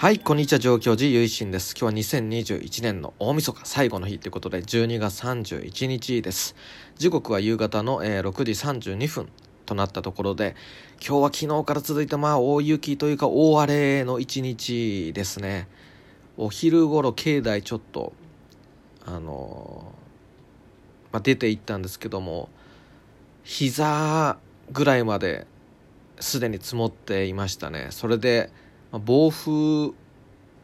はい、こんにちは、上京寺ゆいしんです。今日は2021年の大晦日最後の日ということで、12月31日です。時刻は夕方の、えー6時32分となったところで、今日は昨日から続いたまあ大雪というか大荒れの一日ですね。お昼頃境内ちょっと、あのーまあ、出て行ったんですけども、膝ぐらいまですでに積もっていましたね。それで、まあ暴風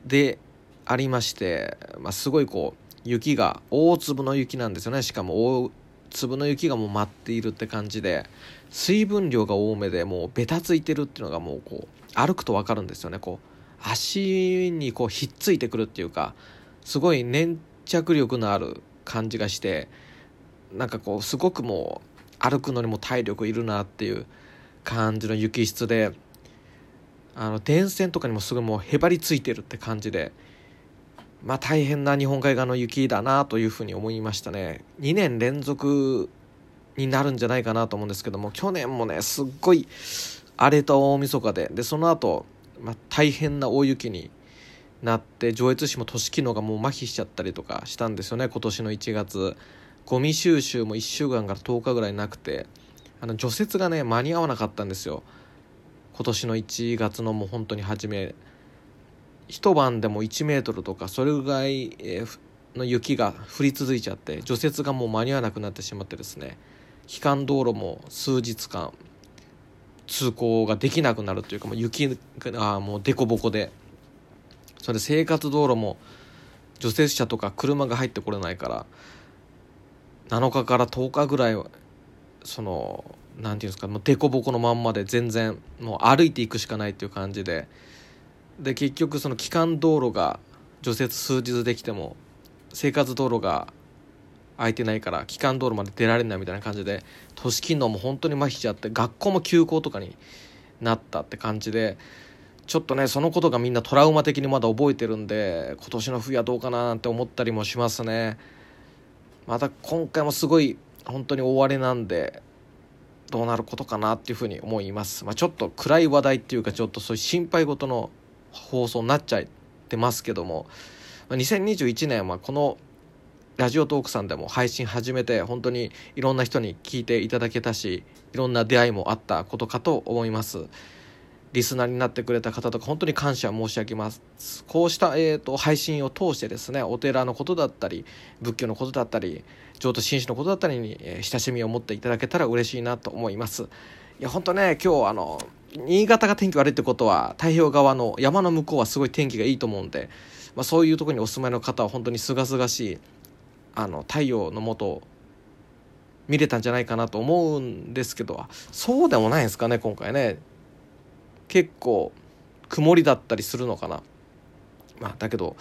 でありまして、まあ、すごいこう雪が大粒の雪なんですよね。しかも大粒の雪がもう舞っているって感じで水分量が多めでもうベタついてるっていうのがもうこう歩くと分かるんですよね。こう足にこうひっついてくるっていうかすごい粘着力のある感じがしてなんかこうすごくもう歩くのにも体力いるなっていう感じの雪質であの電線とかにもすごいもうへばりついてるって感じでまあ大変な日本海側の雪だなというふうに思いましたね。2年連続になるんじゃないかなと思うんですけども去年もねすっごい荒れた大晦日ででその後、まあ大変な大雪になって上越市も都市機能がもう麻痺しちゃったりとかしたんですよね今年の1月。ゴミ収集も1週間から10日ぐらいなくてあの除雪がね間に合わなかったんですよ。今年の1月のもう本当に初め一晩でも1メートルとかそれぐらいの雪が降り続いちゃって除雪がもう間に合わなくなってしまってですね基幹道路も数日間通行ができなくなるというかもう雪がもう凸凹でそれで生活道路も除雪車とか車が入ってこれないから7日から10日ぐらいはそのなんていうんですかもう凸凹のまんまで全然もう歩いていくしかないっていう感じで。で結局その基幹道路が除雪数日できても生活道路が空いてないから基幹道路まで出られないみたいな感じで都市機能も本当に麻痺しちゃって学校も休校とかになったって感じでちょっとねそのことがみんなトラウマ的にまだ覚えてるんで今年の冬はどうかななんて思ったりもしますね。また今回もすごい本当に大荒れなんでどうなることかなっていうふうに思います、まあ、ちょっと暗い話題っていうかちょっとそういう心配事の放送になっちゃってますけども。2021年はこのラジオトークさんでも配信始めて本当にいろんな人に聞いていただけたしいろんな出会いもあったことかと思います。リスナーになってくれた方とか本当に感謝申し上げます。こうした、えー、と配信を通してですねお寺のことだったり仏教のことだったり浄土真宗のことだったりに、えー親しみを持っていただけたら嬉しいなと思います。いや本当ね今日あの新潟が天気悪いってことは太平洋側の山の向こうはすごい天気がいいと思うんで、まあ、そういうとこにお住まいの方は本当にすがすがしいあの太陽の下を見れたんじゃないかなと思うんですけどそうでもないんですかね今回ね。結構曇りだったりするのかな、まあ、だけど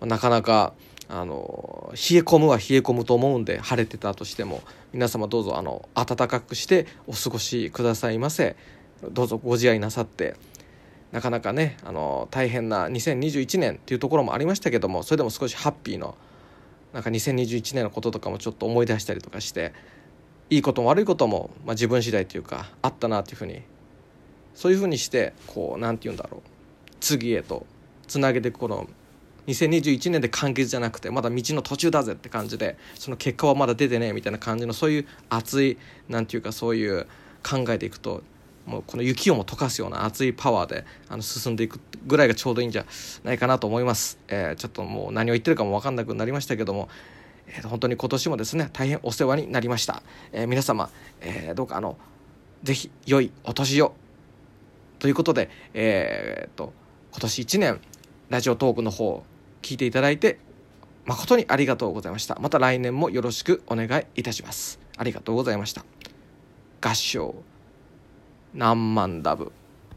なかなかあの冷え込むは冷え込むと思うんで晴れてたとしても皆様どうぞあの暖かくしてお過ごしくださいませ。どうぞご自愛なさってなかなかねあの大変な2021年っていうところもありましたけどもそれでも少しハッピーのなんか2021年のこととかもちょっと思い出したりとかしていいことも悪いことも、まあ、自分次第というかあったなっていうふうにそういうふうにしてこうなんて言うんだろう。次へとつなげていくこの2021年で完結じゃなくてまだ道の途中だぜって感じでその結果はまだ出てねえみたいな感じのそういう熱いなんていうかそういう考えていくともうこの雪をも溶かすような熱いパワーであの進んでいくぐらいがちょうどいいんじゃないかなと思います、えーちょっともう何を言ってるかも分かんなくなりましたけども、えー本当に今年もですね大変お世話になりました、えー皆様、えーどうかあのぜひ良いお年を。ということで、えーっと今年1年ラジオトークの方聞いていただいて誠にありがとうございました。また来年もよろしくお願いいたします。ありがとうございました。合唱。何万ダブ。